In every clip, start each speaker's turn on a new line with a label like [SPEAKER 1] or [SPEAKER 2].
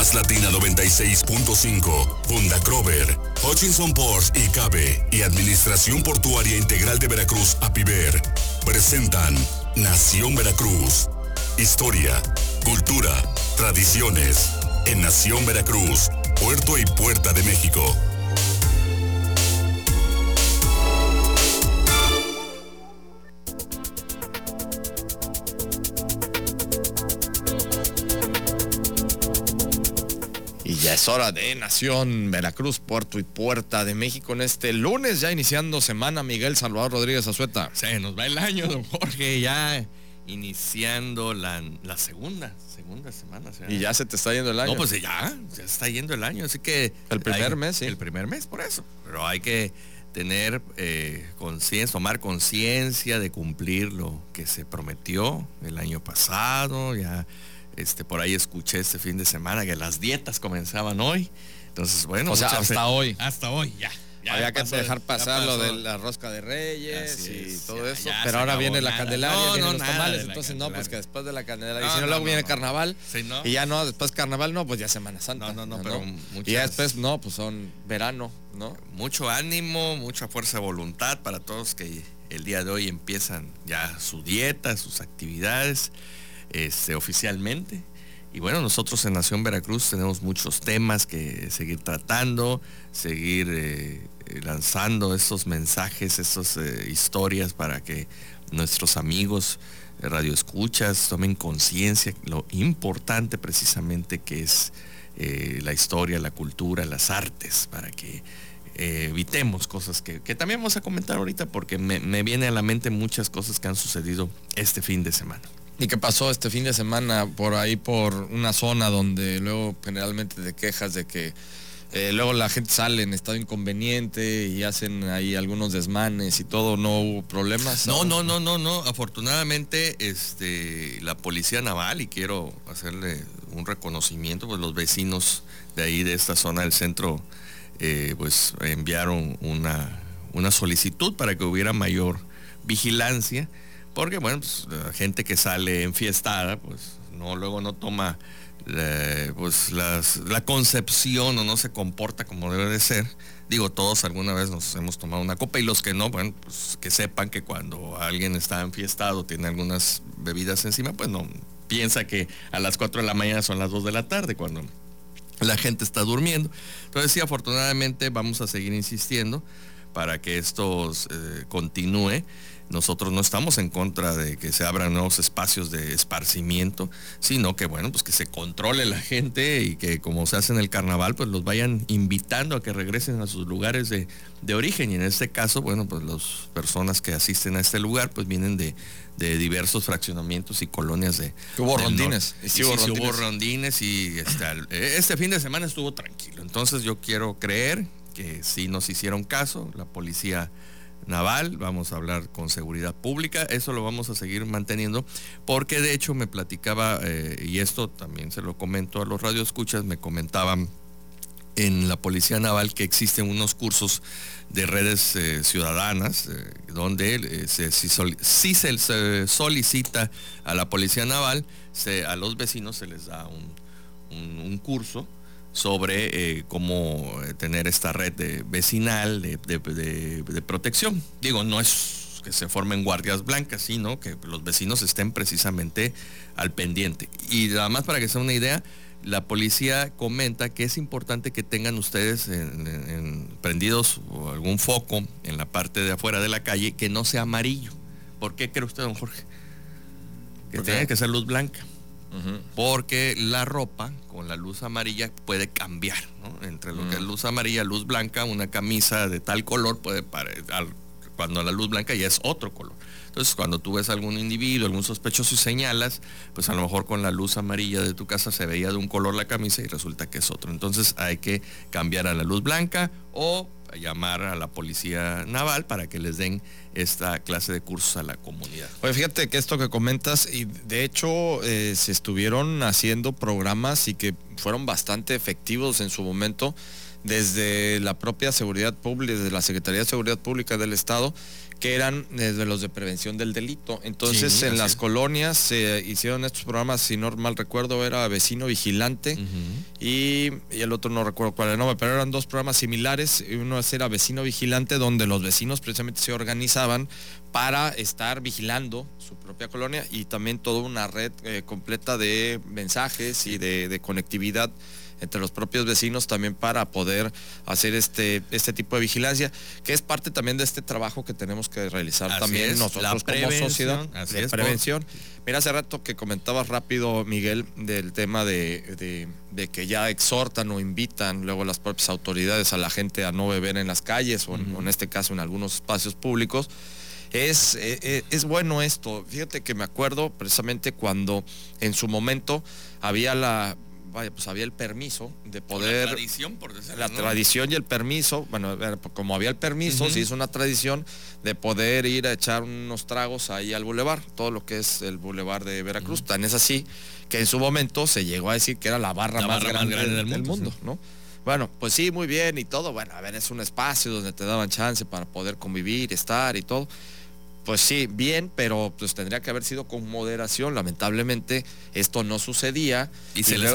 [SPEAKER 1] Más Latina 96.5, Funda Crover, Hutchinson Ports y Cabe y Administración Portuaria Integral de Veracruz, APIVER, presentan Nación Veracruz. Historia, cultura, tradiciones. En Nación Veracruz, Puerto y Puerta de México.
[SPEAKER 2] Es hora de Nación Veracruz, Puerto y Puerta de México en este lunes, ya iniciando semana, Miguel Salvador Rodríguez Azueta.
[SPEAKER 3] Se nos va el año, don Jorge, ya iniciando la, segunda, segunda semana.
[SPEAKER 2] y ya se te está yendo el año.
[SPEAKER 3] No, pues ya, se está yendo el año, así que...
[SPEAKER 2] El primer mes, sí.
[SPEAKER 3] El primer mes, por eso. Pero hay que tener eh, conciencia, tomar conciencia de cumplir lo que se prometió el año pasado, ya este, por ahí escuché este fin de semana que las dietas comenzaban hoy. Entonces, bueno.
[SPEAKER 2] O sea, hasta hoy.
[SPEAKER 3] Hasta hoy, ya.
[SPEAKER 2] Había que dejar pasar lo de la rosca de reyes y todo eso. pero ahora viene la candelaria, vienen los tamales. Entonces, no, pues que después de la candelaria. y si no, luego viene carnaval. y ya no, después carnaval no, pues ya Semana Santa.
[SPEAKER 3] No, no, no, pero
[SPEAKER 2] Y ya después no, pues son verano, ¿no?
[SPEAKER 3] Mucho ánimo, mucha fuerza de voluntad para todos que el día de hoy empiezan ya su dieta, sus actividades este, oficialmente. Y bueno, nosotros en Nación Veracruz tenemos muchos temas que seguir tratando, seguir eh, lanzando estos mensajes, estas eh, historias para que nuestros amigos radio escuchas tomen conciencia lo importante precisamente que es eh, la historia, la cultura, las artes, para que evitemos cosas que, también vamos a comentar ahorita porque me, me viene a la mente muchas cosas que han sucedido este fin de semana.
[SPEAKER 2] ¿Y qué pasó este fin de semana por ahí, por una zona donde luego generalmente te quejas de que eh, luego la gente sale en estado inconveniente y hacen ahí algunos desmanes y todo, ¿no hubo problemas?
[SPEAKER 3] No, no, no, no, no. Afortunadamente, este, la Policía Naval, y quiero hacerle un reconocimiento, pues los vecinos de ahí, de esta zona del centro, eh, pues enviaron una, una solicitud para que hubiera mayor vigilancia porque, bueno, pues, la gente que sale enfiestada, pues no, luego no toma eh, pues, la concepción o no se comporta como debe de ser. Digo, todos alguna vez nos hemos tomado una copa y los que no, bueno, pues que sepan que cuando alguien está enfiestado, tiene algunas bebidas encima, pues no piensa que a las 4 de la mañana son las 2 de la tarde cuando la gente está durmiendo. Entonces sí, afortunadamente vamos a seguir insistiendo para que esto eh, continúe. Nosotros no estamos en contra de que se abran nuevos espacios de esparcimiento, sino que bueno, pues que se controle la gente y que como se hace en el carnaval, pues los vayan invitando a que regresen a sus lugares de, origen. Y en este caso, bueno, pues las personas que asisten a este lugar, pues vienen de, diversos fraccionamientos y colonias de...
[SPEAKER 2] Hubo rondines.
[SPEAKER 3] sí, hubo rondines y este, este fin de semana estuvo tranquilo. Entonces yo quiero creer que sí nos hicieron caso, la policía naval, vamos a hablar con seguridad pública, eso lo vamos a seguir manteniendo, porque de hecho me platicaba, eh, y esto también se lo comento a los radioescuchas, me comentaban en la Policía Naval que existen unos cursos de redes eh, ciudadanas, eh, donde si, se, solicita a la Policía Naval, a los vecinos se les da un curso sobre eh, cómo eh, tener esta red de vecinal de, protección. Digo, no es que se formen guardias blancas, sino que los vecinos estén precisamente al pendiente. Y nada más para que sea una idea, la policía comenta que es importante que tengan ustedes prendidos algún foco en la parte de afuera de la calle que no sea amarillo. ¿Por qué cree usted, don Jorge? Que tenga que ser luz blanca porque la ropa con la luz amarilla puede cambiar, Entre lo que es mm. luz amarilla, luz blanca, una camisa de tal color puede parecer, cuando la luz blanca ya es otro color. Entonces, cuando tú ves algún individuo, algún sospechoso y señalas, pues a lo mejor con la luz amarilla de tu casa se veía de un color la camisa y resulta que es otro. Entonces, hay que cambiar a la luz blanca o llamar a la policía naval para que les den esta clase de cursos a la comunidad.
[SPEAKER 2] Oye, fíjate que esto que comentas, y de hecho eh, se estuvieron haciendo programas y que fueron bastante efectivos en su momento desde la propia seguridad pública, desde la Secretaría de Seguridad Pública del Estado, que eran desde los de prevención del delito. Entonces en las colonias se hicieron estos programas, si no mal recuerdo, era Vecino Vigilante y, el otro no recuerdo cuál era el nombre, pero eran dos programas similares. Uno era Vecino Vigilante, donde los vecinos precisamente se organizaban para estar vigilando su propia colonia y también toda una red eh, completa de mensajes y de conectividad entre los propios vecinos también para poder hacer este, este tipo de vigilancia, que es parte también de este trabajo que tenemos que realizar también nosotros como sociedad de prevención. Mira, hace rato que comentabas rápido, Miguel, del tema de, que ya exhortan o invitan luego las propias autoridades a la gente a no beber en las calles o en, este caso en algunos espacios públicos. Es, eh, eh, es, bueno esto. Fíjate que me acuerdo precisamente cuando en su momento había la, vaya, pues había el permiso de poder...
[SPEAKER 3] La tradición, por decirlo.
[SPEAKER 2] La tradición y el permiso, bueno, como había el permiso, se hizo una tradición de poder ir a echar unos tragos ahí al bulevar, todo lo que es el bulevar de Veracruz. Tan es así que en su momento se llegó a decir que era la barra, más, grande del, mundo, ¿no? Bueno, pues sí, muy bien y todo. Bueno, a ver, es un espacio donde te daban chance para poder convivir, estar y todo. Pues sí, bien, pero pues tendría que haber sido con moderación. Lamentablemente esto no sucedía.
[SPEAKER 3] Y, se, les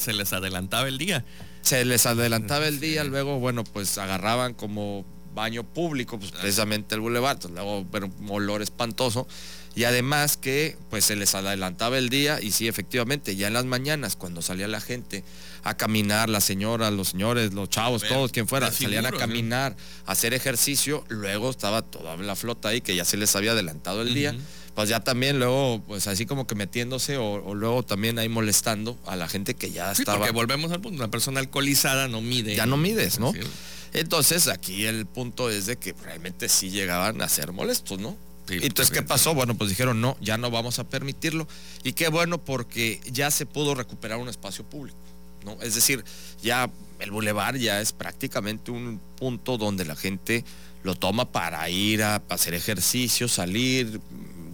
[SPEAKER 3] se, les adelantaba el día.
[SPEAKER 2] Se les adelantaba el día, luego, bueno, pues agarraban como baño público, pues precisamente el boulevard, luego bueno, un olor espantoso y además que pues se les adelantaba el día y sí, efectivamente, ya en las mañanas cuando salía la gente a caminar, la señora, los señores, los chavos, todos, quien fuera, salían a caminar, a hacer ejercicio, luego estaba toda la flota ahí que ya se les había adelantado el día pues ya también luego, pues así como que metiéndose o, luego también ahí molestando a la gente que ya sí, estaba.
[SPEAKER 3] Porque volvemos al punto, una persona alcoholizada no mide.
[SPEAKER 2] Ya no mides, ¿no? Entonces aquí el punto es de que realmente sí llegaban a ser molestos, ¿no? Entonces, ¿qué pasó? Bueno, pues dijeron, no, ya no vamos a permitirlo. Y qué bueno porque ya se pudo recuperar un espacio público, ¿no? Es decir, ya el bulevar ya es prácticamente un punto donde la gente lo toma para ir a hacer ejercicio, salir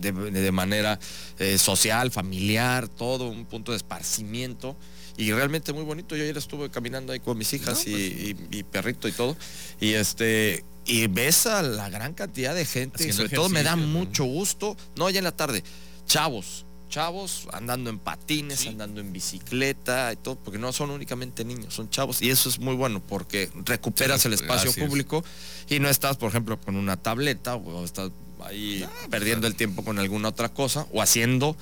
[SPEAKER 2] de, manera eh, social, familiar, todo, un punto de esparcimiento y realmente muy bonito. Yo ayer estuve caminando ahí con mis hijas y, pues. perrito y todo. Y este y ves a la gran cantidad de gente, y sobre todo me da mucho gusto, no ya en la tarde, chavos, chavos andando en patines, andando en bicicleta y todo, porque no son únicamente niños, son chavos y eso es muy bueno porque recuperas el espacio público y no estás, por ejemplo, con una tableta o estás ahí pues, perdiendo el tiempo con alguna otra cosa o haciendo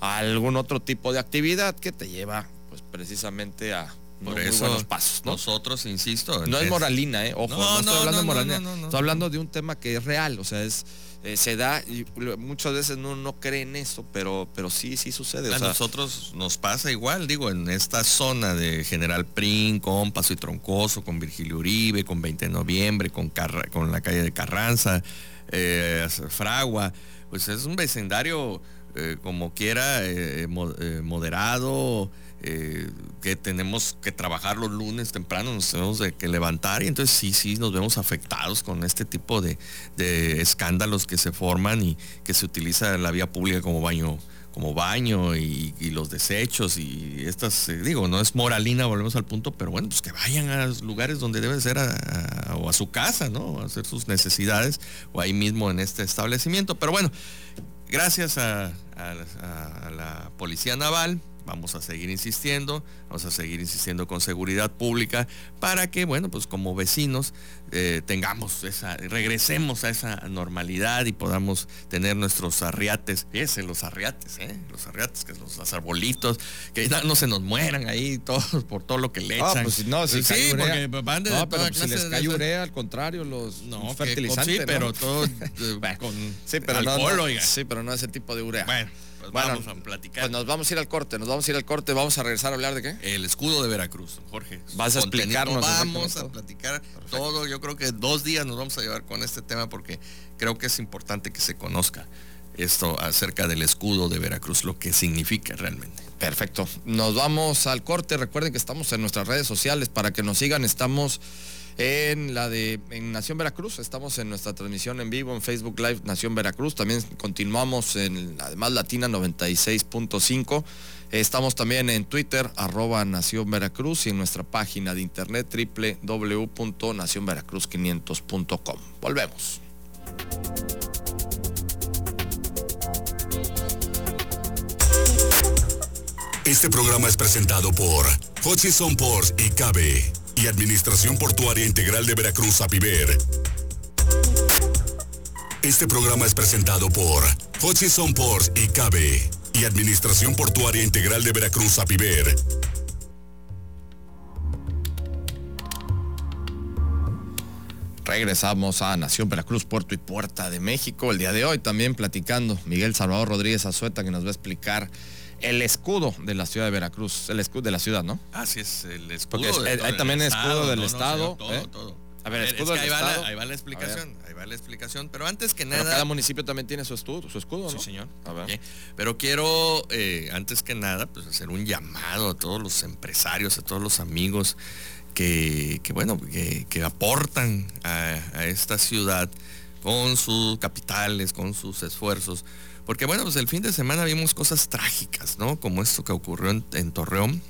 [SPEAKER 2] algún otro tipo de actividad que te lleva precisamente a
[SPEAKER 3] por eso pasos, nosotros, insisto.
[SPEAKER 2] No es moralina, ¿eh? Ojo, no, estoy hablando de moralina. Estoy hablando de un tema que es real, o sea, es eh, se da y muchas veces no, no creen eso, pero, pero sí, sí sucede.
[SPEAKER 3] A nosotros nos pasa igual, digo, en esta zona de General Prin, con Paso y Troncoso, con Virgilio Uribe, con 20 de noviembre, con, con la calle de Carranza, eh, Fragua, pues es un vecindario eh, como quiera moderado eh, que tenemos que trabajar los lunes temprano, nos tenemos que levantar y entonces sí, sí, nos vemos afectados con este tipo de, escándalos que se forman y que se utiliza la vía pública como baño como baño y, los desechos y estas, eh, digo, no es moralina, volvemos al punto, pero bueno, pues que vayan a los lugares donde deben ser o a su casa, ¿no? A hacer sus necesidades o ahí mismo en este establecimiento. Pero bueno, gracias a la Policía Naval, vamos a seguir insistiendo, vamos a seguir insistiendo con seguridad pública para que, bueno, pues como vecinos eh, tengamos esa, regresemos a esa normalidad y podamos tener nuestros arriates, ese, los arriates, ¿eh? los arriates, que los, los arbolitos, que no, se nos mueran ahí todos por todo lo que le ah, echan.
[SPEAKER 2] pues no, si sí, porque van de no, pero pues si les cae urea, al contrario, los
[SPEAKER 3] no, fertilizantes. sí, pero todo
[SPEAKER 2] eh, con sí, pero alcohol, no, Sí, pero no ese tipo de urea.
[SPEAKER 3] Bueno. Vamos a platicar.
[SPEAKER 2] Pues nos vamos a ir al corte, nos vamos a ir al corte, vamos a regresar a hablar de qué?
[SPEAKER 3] El escudo de Veracruz, Jorge.
[SPEAKER 2] Vas a explicarnos.
[SPEAKER 3] Vamos a platicar todo. Yo creo que dos días nos vamos a llevar con este tema porque creo que es importante que se conozca esto acerca del escudo de Veracruz, lo que significa realmente.
[SPEAKER 2] Perfecto. Nos vamos al corte. Recuerden que estamos en nuestras redes sociales para que nos sigan. Estamos en la de Nación Veracruz. Estamos en nuestra transmisión en vivo en Facebook Live Nación Veracruz. También continuamos en además Latina 96.5. Estamos también en Twitter, arroba Nación Veracruz y en nuestra página de internet www.nacionveracruz500.com. Volvemos.
[SPEAKER 1] Este programa es presentado por Hutchison y Cabe y Administración Portuaria Integral de Veracruz, APIVER. Este programa es presentado por Hutchison Ports y Cabe y Administración Portuaria Integral de Veracruz, APIVER.
[SPEAKER 2] Regresamos a Nación Veracruz, Puerto y Puerta de México. El día de hoy también platicando Miguel Salvador Rodríguez Azueta que nos va a explicar el escudo de la ciudad de Veracruz, el escudo de la ciudad, ¿no?
[SPEAKER 3] Así es, el escudo.
[SPEAKER 2] Porque es- hay también escudo del estado,
[SPEAKER 3] todo,
[SPEAKER 2] ¿eh?
[SPEAKER 3] todo.
[SPEAKER 2] A ver,
[SPEAKER 3] Es
[SPEAKER 2] escudo
[SPEAKER 3] que
[SPEAKER 2] del
[SPEAKER 3] ahí va, la, ahí va la explicación, ahí va la explicación. Pero antes que
[SPEAKER 2] Pero
[SPEAKER 3] nada.
[SPEAKER 2] cada municipio también tiene su escudo, su escudo, ¿no?
[SPEAKER 3] Sí, señor.
[SPEAKER 2] A ver.
[SPEAKER 3] Ok. Pero quiero, eh, antes que nada, pues hacer un llamado a todos los empresarios, a todos los amigos que, que, bueno, que, que aportan a, a esta ciudad con sus capitales, con sus esfuerzos. Porque bueno, pues el fin de semana vimos cosas trágicas, ¿no? Como esto que ocurrió en, Torreón,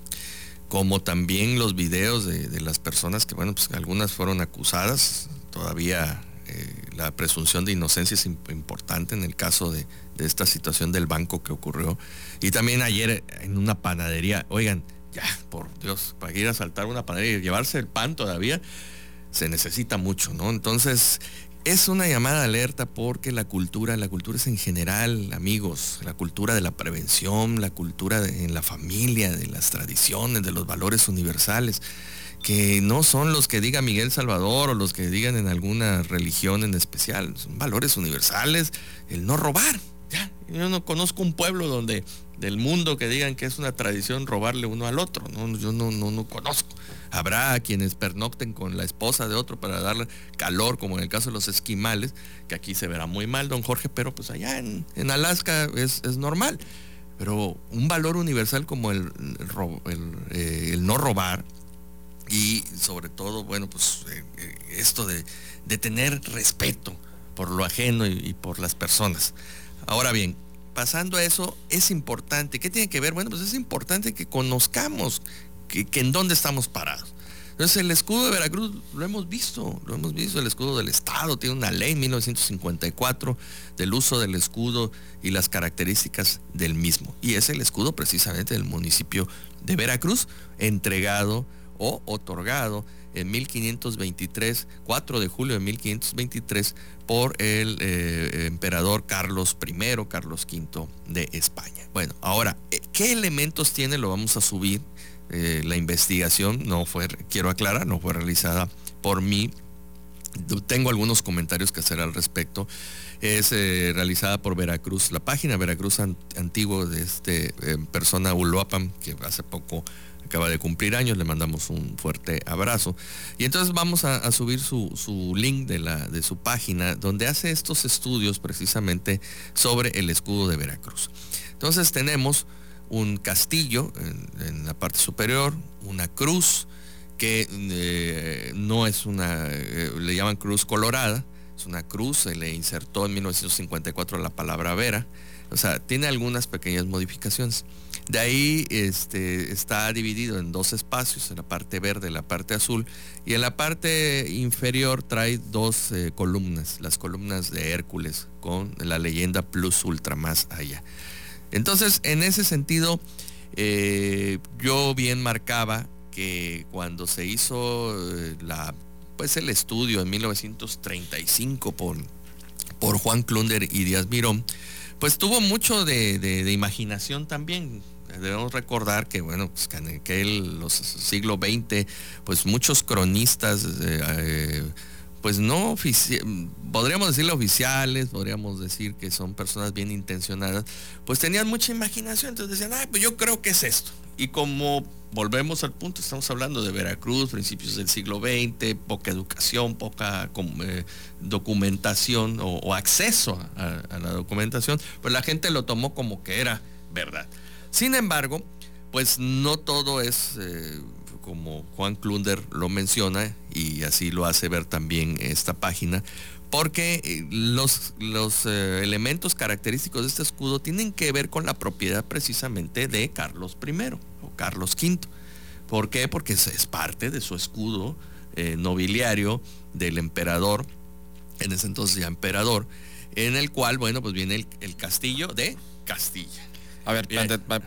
[SPEAKER 3] como también los videos de, las personas que, bueno, pues algunas fueron acusadas, todavía eh, la presunción de inocencia es imp- importante en el caso de esta situación del banco que ocurrió. Y también ayer en una panadería, oigan, ya, por Dios, para ir a saltar una panadería y llevarse el pan todavía, se necesita mucho, ¿no? Entonces, es una llamada alerta porque la cultura, la cultura es en general, amigos, la cultura de la prevención, la cultura en la familia, de las tradiciones, de los valores universales, que no son los que diga Miguel Salvador o los que digan en alguna religión en especial, son valores universales, el no robar. Yo no conozco un pueblo donde del mundo que digan que es una tradición robarle uno al otro, no, yo no, no, no conozco. Habrá quienes pernocten con la esposa de otro para darle calor, como en el caso de los esquimales, que aquí se verá muy mal, don Jorge, pero pues allá en, en Alaska es, es normal. Pero un valor universal como el, el eh, no robar y sobre todo, bueno, pues eh, eh, esto de, de tener respeto por lo ajeno y por las personas. Ahora bien, pasando a eso, es importante, ¿qué tiene que ver? Bueno, pues es importante que conozcamos que, en dónde estamos parados. Entonces el escudo de Veracruz lo hemos visto, lo hemos visto, el escudo del Estado tiene una ley 1954 del uso del escudo y las características del mismo. Y es el escudo precisamente del municipio de Veracruz, entregado o otorgado en 1523, 4 de julio de 1523, por el eh, emperador Carlos I, Carlos V de España. Bueno, ahora, eh, ¿qué elementos tiene? Lo vamos a subir. Eh, la investigación no fue, quiero aclarar, no fue realizada por mí. Tengo algunos comentarios que hacer al respecto. Es eh, realizada por Veracruz, la página Veracruz An- Antiguo de este eh, persona Uloapan, que hace poco acaba de cumplir años, le mandamos un fuerte abrazo. Y entonces vamos a, subir su, link de, su página, donde hace estos estudios precisamente sobre el escudo de Veracruz. Entonces tenemos un castillo en, en la parte superior, una cruz, que eh, no es una, eh, le llaman cruz colorada, es una cruz, se le insertó en 1954 la palabra Vera, o sea, tiene algunas pequeñas modificaciones. De ahí este, está dividido en dos espacios, en la parte verde y la parte azul, y en la parte inferior trae dos eh, columnas, las columnas de Hércules, con la leyenda plus ultra más allá. Entonces, en ese sentido, eh, yo bien marcaba que cuando se hizo eh, la, pues el estudio en 1935 por, por Juan Klunder y Díaz Mirón, pues tuvo mucho de- de imaginación también. Debemos recordar que, bueno, pues que en aquel, siglo XX, pues muchos cronistas, eh, eh, pues no podríamos decirle oficiales, podríamos decir que son personas bien intencionadas, pues tenían mucha imaginación, entonces decían, ah, pues yo creo que es esto. Y como volvemos al punto, estamos hablando de Veracruz, principios del siglo XX, poca educación, poca eh, documentación o, o acceso a, a la documentación, pues la gente lo tomó como que era verdad. Sin embargo, pues no todo es eh, como Juan Klunder lo menciona y así lo hace ver también esta página, porque eh, los, los eh, elementos característicos de este escudo tienen que ver con la propiedad precisamente de Carlos I o Carlos V. ¿Por qué? Porque es, parte de su escudo nobiliario del emperador en ese entonces ya emperador, en el cual, bueno, pues viene el castillo de Castilla.
[SPEAKER 2] A ver,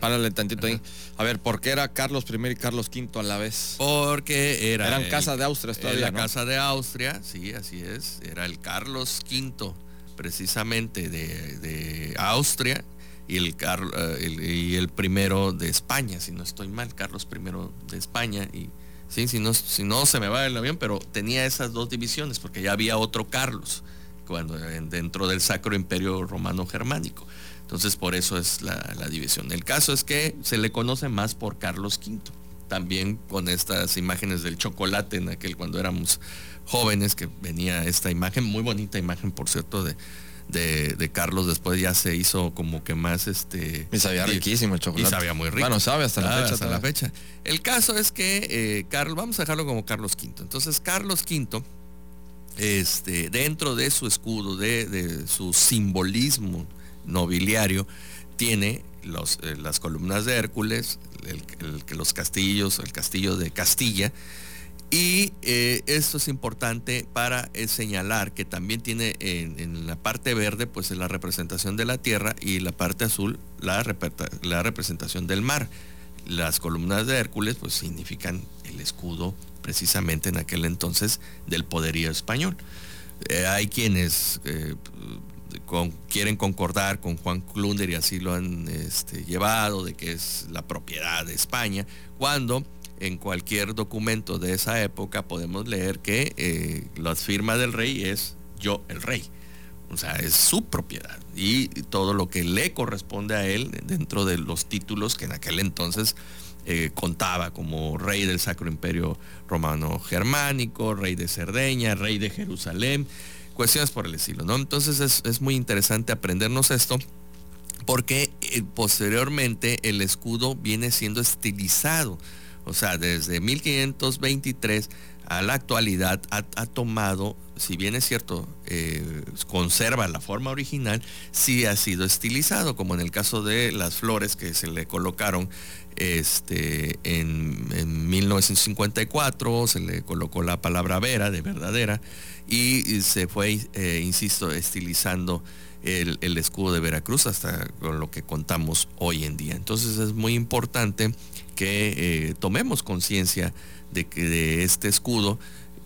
[SPEAKER 2] párale tantito ahí. A ver, ¿por qué era Carlos I y Carlos V a la vez?
[SPEAKER 3] Porque era
[SPEAKER 2] eran casa de Austria todavía,
[SPEAKER 3] la casa de Austria, sí, así es. Era el Carlos V, precisamente de, Austria, y el, el, y el primero de España, si no estoy mal, Carlos I de España. Y sí, si no, si no se me va el avión, pero tenía esas dos divisiones, porque ya había otro Carlos cuando dentro del Sacro Imperio Romano Germánico. Entonces por eso es la, división. El caso es que se le conoce más por Carlos V. También con estas imágenes del chocolate en aquel cuando éramos jóvenes que venía esta imagen, muy bonita imagen por cierto de, de, Carlos. Después ya se hizo como que más este
[SPEAKER 2] y sabía riquísimo el chocolate.
[SPEAKER 3] y sabía muy rico.
[SPEAKER 2] Bueno sabe hasta la fecha
[SPEAKER 3] hasta la fecha. El caso es que eh, Carlos vamos a dejarlo como Carlos V. Entonces Carlos V este dentro de su escudo de, de su simbolismo nobiliario tiene los, eh, las columnas de Hércules, el, los castillos, el castillo de Castilla. Y eh, esto es importante para eh, señalar que también tiene en, la parte verde pues la representación de la tierra y la parte azul la, la representación del mar. Las columnas de Hércules pues significan el escudo precisamente en aquel entonces del poderío español. hay quienes quieren concordar con Juan Klunder y así lo han este, llevado, de que es la propiedad de España, cuando en cualquier documento de esa época podemos leer que eh, la firma del rey es yo el rey. O sea, es su propiedad y todo lo que le corresponde a él dentro de los títulos que en aquel entonces eh, contaba como rey del Sacro Imperio Romano Germánico, rey de Cerdeña, rey de Jerusalén cuestiones por el estilo, ¿no? Entonces es, muy interesante aprendernos esto porque eh, posteriormente el escudo viene siendo estilizado. O sea, desde 1523 a la actualidad ha, tomado, si bien es cierto, eh, conserva la forma original, sí ha sido estilizado, como en el caso de las flores que se le colocaron este, en, 1954, se le colocó la palabra vera, de verdadera, y se fue, eh, insisto, estilizando el, escudo de Veracruz hasta con lo que contamos hoy en día. Entonces es muy importante que eh, tomemos conciencia de que de este escudo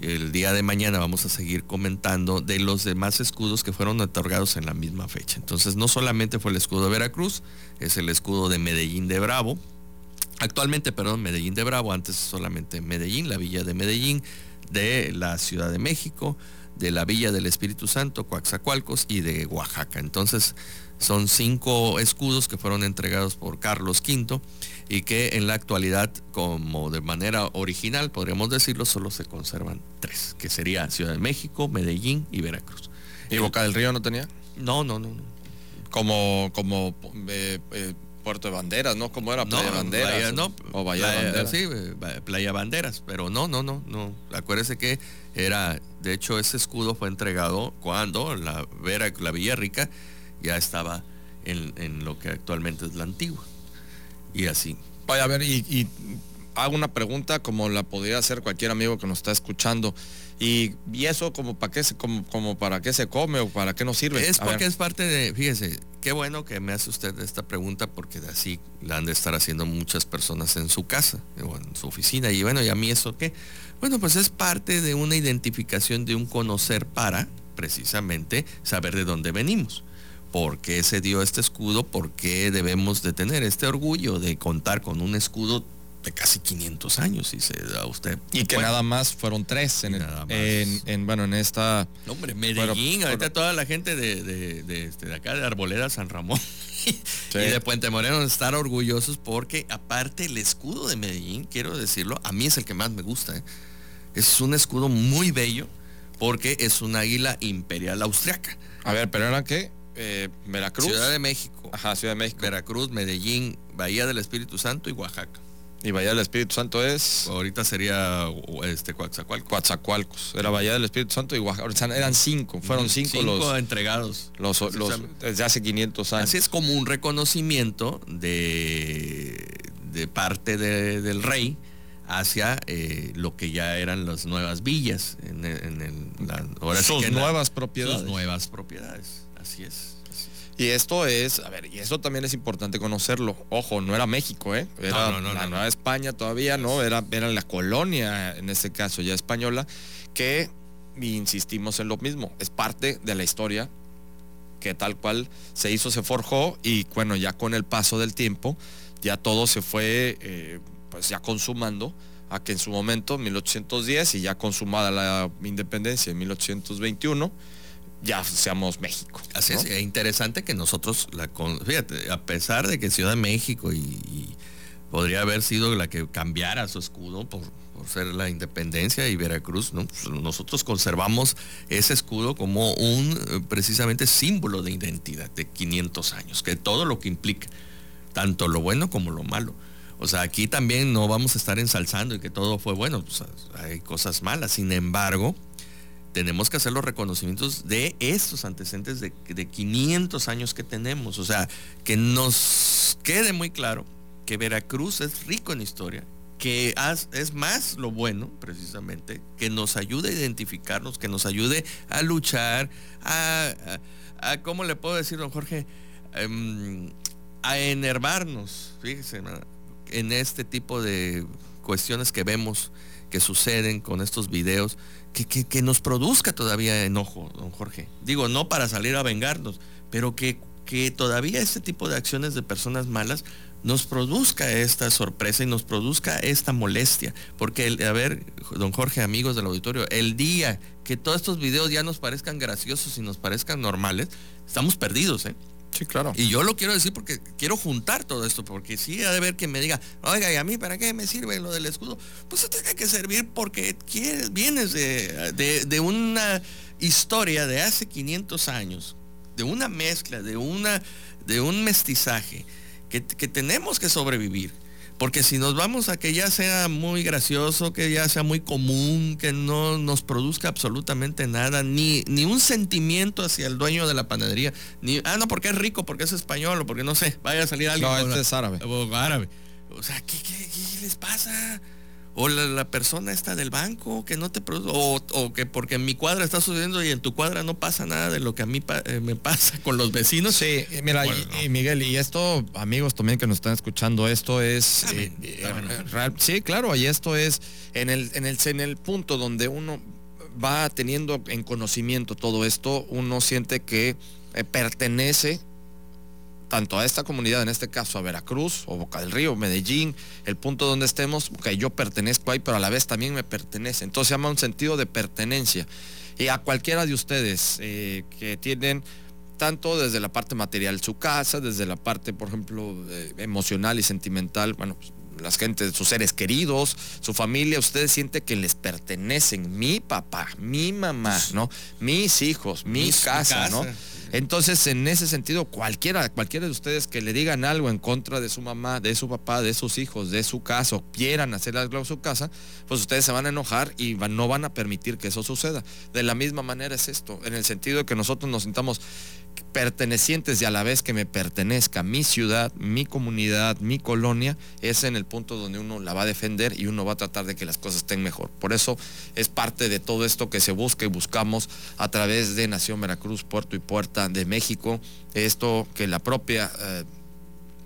[SPEAKER 3] el día de mañana vamos a seguir comentando de los demás escudos que fueron otorgados en la misma fecha. Entonces no solamente fue el escudo de Veracruz, es el escudo de Medellín de Bravo. Actualmente, perdón, Medellín de Bravo, antes solamente Medellín, la villa de Medellín, de la Ciudad de México, de la Villa del Espíritu Santo, Coaxacualcos y de Oaxaca. Entonces son cinco escudos que fueron entregados por Carlos V y que en la actualidad, como de manera original, podríamos decirlo, solo se conservan tres, que sería Ciudad de México, Medellín y Veracruz.
[SPEAKER 2] ¿Y Boca del Río no tenía?
[SPEAKER 3] No, no, no. no.
[SPEAKER 2] Como, como eh, eh, Puerto de Banderas, ¿no? ¿Cómo era? Playa Banderas.
[SPEAKER 3] no, o Bahía Banderas. Sí, Playa Banderas, pero no, no, no, no. Acuérdese que era, de hecho, ese escudo fue entregado cuando la Vera, la Villa Rica, ya estaba en, lo que actualmente es la antigua. Y así.
[SPEAKER 2] Vaya a ver, y, hago una pregunta como la podría hacer cualquier amigo que nos está escuchando. Y, eso como para qué se, como, como para qué se come o para qué nos sirve.
[SPEAKER 3] Es porque es parte de, fíjese, qué bueno que me hace usted esta pregunta porque así la han de estar haciendo muchas personas en su casa o en su oficina. Y bueno, ¿y a mí eso qué? Bueno, pues es parte de una identificación de un conocer para precisamente saber de dónde venimos. ¿Por qué se dio este escudo? ¿Por qué debemos de tener este orgullo de contar con un escudo de casi 500 años, si se da usted.
[SPEAKER 2] Y que nada más fueron tres en, en, bueno, en esta...
[SPEAKER 3] hombre, Medellín, ahorita toda la gente de, este, de, acá, de Arboleda, San Ramón y de Puente Moreno estar orgullosos porque aparte el escudo de Medellín, quiero decirlo, a mí es el que más me gusta. ¿eh? Es un escudo muy bello porque es un águila imperial austriaca.
[SPEAKER 2] A ver, pero era qué? Eh, Veracruz.
[SPEAKER 3] Ciudad de México.
[SPEAKER 2] Ajá, Ciudad de México.
[SPEAKER 3] Veracruz, Medellín, Bahía del Espíritu Santo y Oaxaca.
[SPEAKER 2] Y Bahía del Espíritu Santo es.
[SPEAKER 3] Ahorita sería este
[SPEAKER 2] Coatzacoalcos. Coatzacoalcos. Era Bahía del Espíritu Santo y Oaxaca. Eran cinco. Fueron cinco,
[SPEAKER 3] cinco los. entregados.
[SPEAKER 2] Los, desde hace 500 años.
[SPEAKER 3] Así es como un reconocimiento de, de parte del rey hacia eh, lo que ya eran las nuevas villas en, el,
[SPEAKER 2] sus nuevas propiedades.
[SPEAKER 3] Sus nuevas propiedades, así es.
[SPEAKER 2] Y esto es, a ver, y eso también es importante conocerlo. Ojo, no era México, ¿eh? Era la Nueva España todavía, ¿no? Era, era la colonia, en este caso ya española, que insistimos en lo mismo. Es parte de la historia que tal cual se hizo, se forjó y bueno, ya con el paso del tiempo, ya todo se fue eh, pues ya consumando a que en su momento, 1810, y ya consumada la independencia en 1821, ya seamos México.
[SPEAKER 3] Así es, interesante que nosotros, la, fíjate, a pesar de que Ciudad de México y, podría haber sido la que cambiara su escudo por, ser la independencia y Veracruz, ¿no? Pues, nosotros conservamos ese escudo como un eh, precisamente símbolo de identidad de 500 años, que todo lo que implica, tanto lo bueno como lo malo. O sea, aquí también no vamos a estar ensalzando y que todo fue bueno, pues, hay cosas malas. Sin embargo, tenemos que hacer los reconocimientos de estos antecedentes de, 500 años que tenemos. O sea, que nos quede muy claro que Veracruz es rico en historia, que es más lo bueno, precisamente, que nos ayude a identificarnos, que nos ayude a luchar, a, ¿cómo le puedo decir, don Jorge? Em, a enervarnos, fíjese, en este tipo de cuestiones que vemos que suceden con estos videos, que, nos produzca todavía enojo, don Jorge. Digo, no para salir a vengarnos, pero que, que todavía este tipo de acciones de personas malas nos produzca esta sorpresa y nos produzca esta molestia. Porque, a ver, don Jorge, amigos del auditorio, el día que todos estos videos ya nos parezcan graciosos y nos parezcan normales, estamos perdidos, ¿eh?
[SPEAKER 2] Sí, claro.
[SPEAKER 3] Y yo lo quiero decir porque quiero juntar todo esto, porque sí ha de ver que me diga, oiga, ¿y a mí para qué me sirve lo del escudo? Pues se tiene que servir porque vienes de, una historia de hace 500 años, de una mezcla, de, una, de un mestizaje que, que tenemos que sobrevivir porque si nos vamos a que ya sea muy gracioso, que ya sea muy común, que no nos produzca absolutamente nada, ni, ni un sentimiento hacia el dueño de la panadería, ni, ah, no, porque es rico, porque es español, o porque no sé, vaya a salir alguien.
[SPEAKER 2] No, este es árabe.
[SPEAKER 3] O árabe. O sea, ¿qué, qué, qué les pasa? O la, persona está del banco que no te produce, o, que porque en mi cuadra está sucediendo y en tu cuadra no pasa nada de lo que a mí eh, me pasa con los vecinos.
[SPEAKER 2] Sí, eh, mira, y, Miguel, y esto, amigos también que nos están escuchando, esto es, eh, sí, claro, y esto es en el, en el, en el punto donde uno va teniendo en conocimiento todo esto, uno siente que pertenece tanto a esta comunidad, en este caso a Veracruz o Boca del Río, Medellín, el punto donde estemos, que yo pertenezco ahí, pero a la vez también me pertenece. Entonces se llama un sentido de pertenencia. Y a cualquiera de ustedes eh, que tienen tanto desde la parte material su casa, desde la parte, por ejemplo, emocional y sentimental, bueno, pues, las gentes, sus seres queridos, su familia, ustedes sienten que les pertenecen mi papá, mi mamá, ¿no? Mis hijos, mi, casa, ¿no? Entonces, en ese sentido, cualquiera, cualquiera de ustedes que le digan algo en contra de su mamá, de su papá, de sus hijos, de su casa, o quieran hacer algo en su casa, pues ustedes se van a enojar y no van a permitir que eso suceda. De la misma manera es esto, en el sentido de que nosotros nos sintamos pertenecientes y a la vez que me pertenezca mi ciudad, mi comunidad, mi colonia, es en el punto donde uno la va a defender y uno va a tratar de que las cosas estén mejor. Por eso es parte de todo esto que se busca y buscamos a través de Nación Veracruz, Puerto y Puerta de México, esto que la propia... Eh,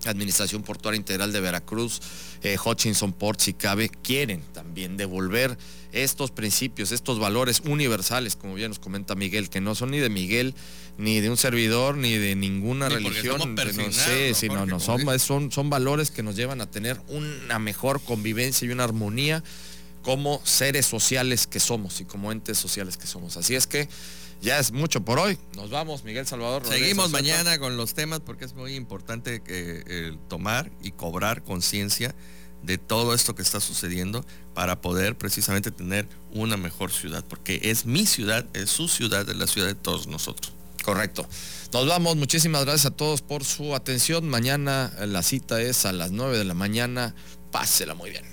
[SPEAKER 2] Administración Portuaria Integral de Veracruz, eh, Hutchinson Port, si cabe, quieren también devolver estos principios, estos valores universales, como bien nos comenta Miguel, que no son ni de Miguel, ni de un servidor, ni de ninguna religión. No sé, si no, no, son, son, son valores que nos llevan a tener una mejor convivencia y una armonía como seres sociales que somos y como entes sociales que somos. Así es que ya es mucho por hoy. Nos vamos, Miguel Salvador.
[SPEAKER 3] Seguimos mañana con los temas porque es muy importante que, tomar y cobrar conciencia de todo esto que está sucediendo para poder precisamente tener una mejor ciudad, porque es mi ciudad, es su ciudad, es la ciudad de todos nosotros.
[SPEAKER 2] Correcto. Nos vamos, muchísimas gracias a todos por su atención. Mañana la cita es a las 9 de la mañana. Pásela muy bien.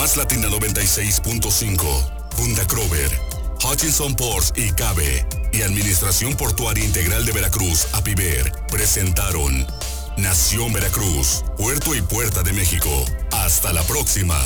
[SPEAKER 1] Más Latina 96.5, Punta Crover, Hutchinson Ports y Cabe y Administración Portuaria Integral de Veracruz, APIVER, presentaron Nación Veracruz, Puerto y Puerta de México. Hasta la próxima.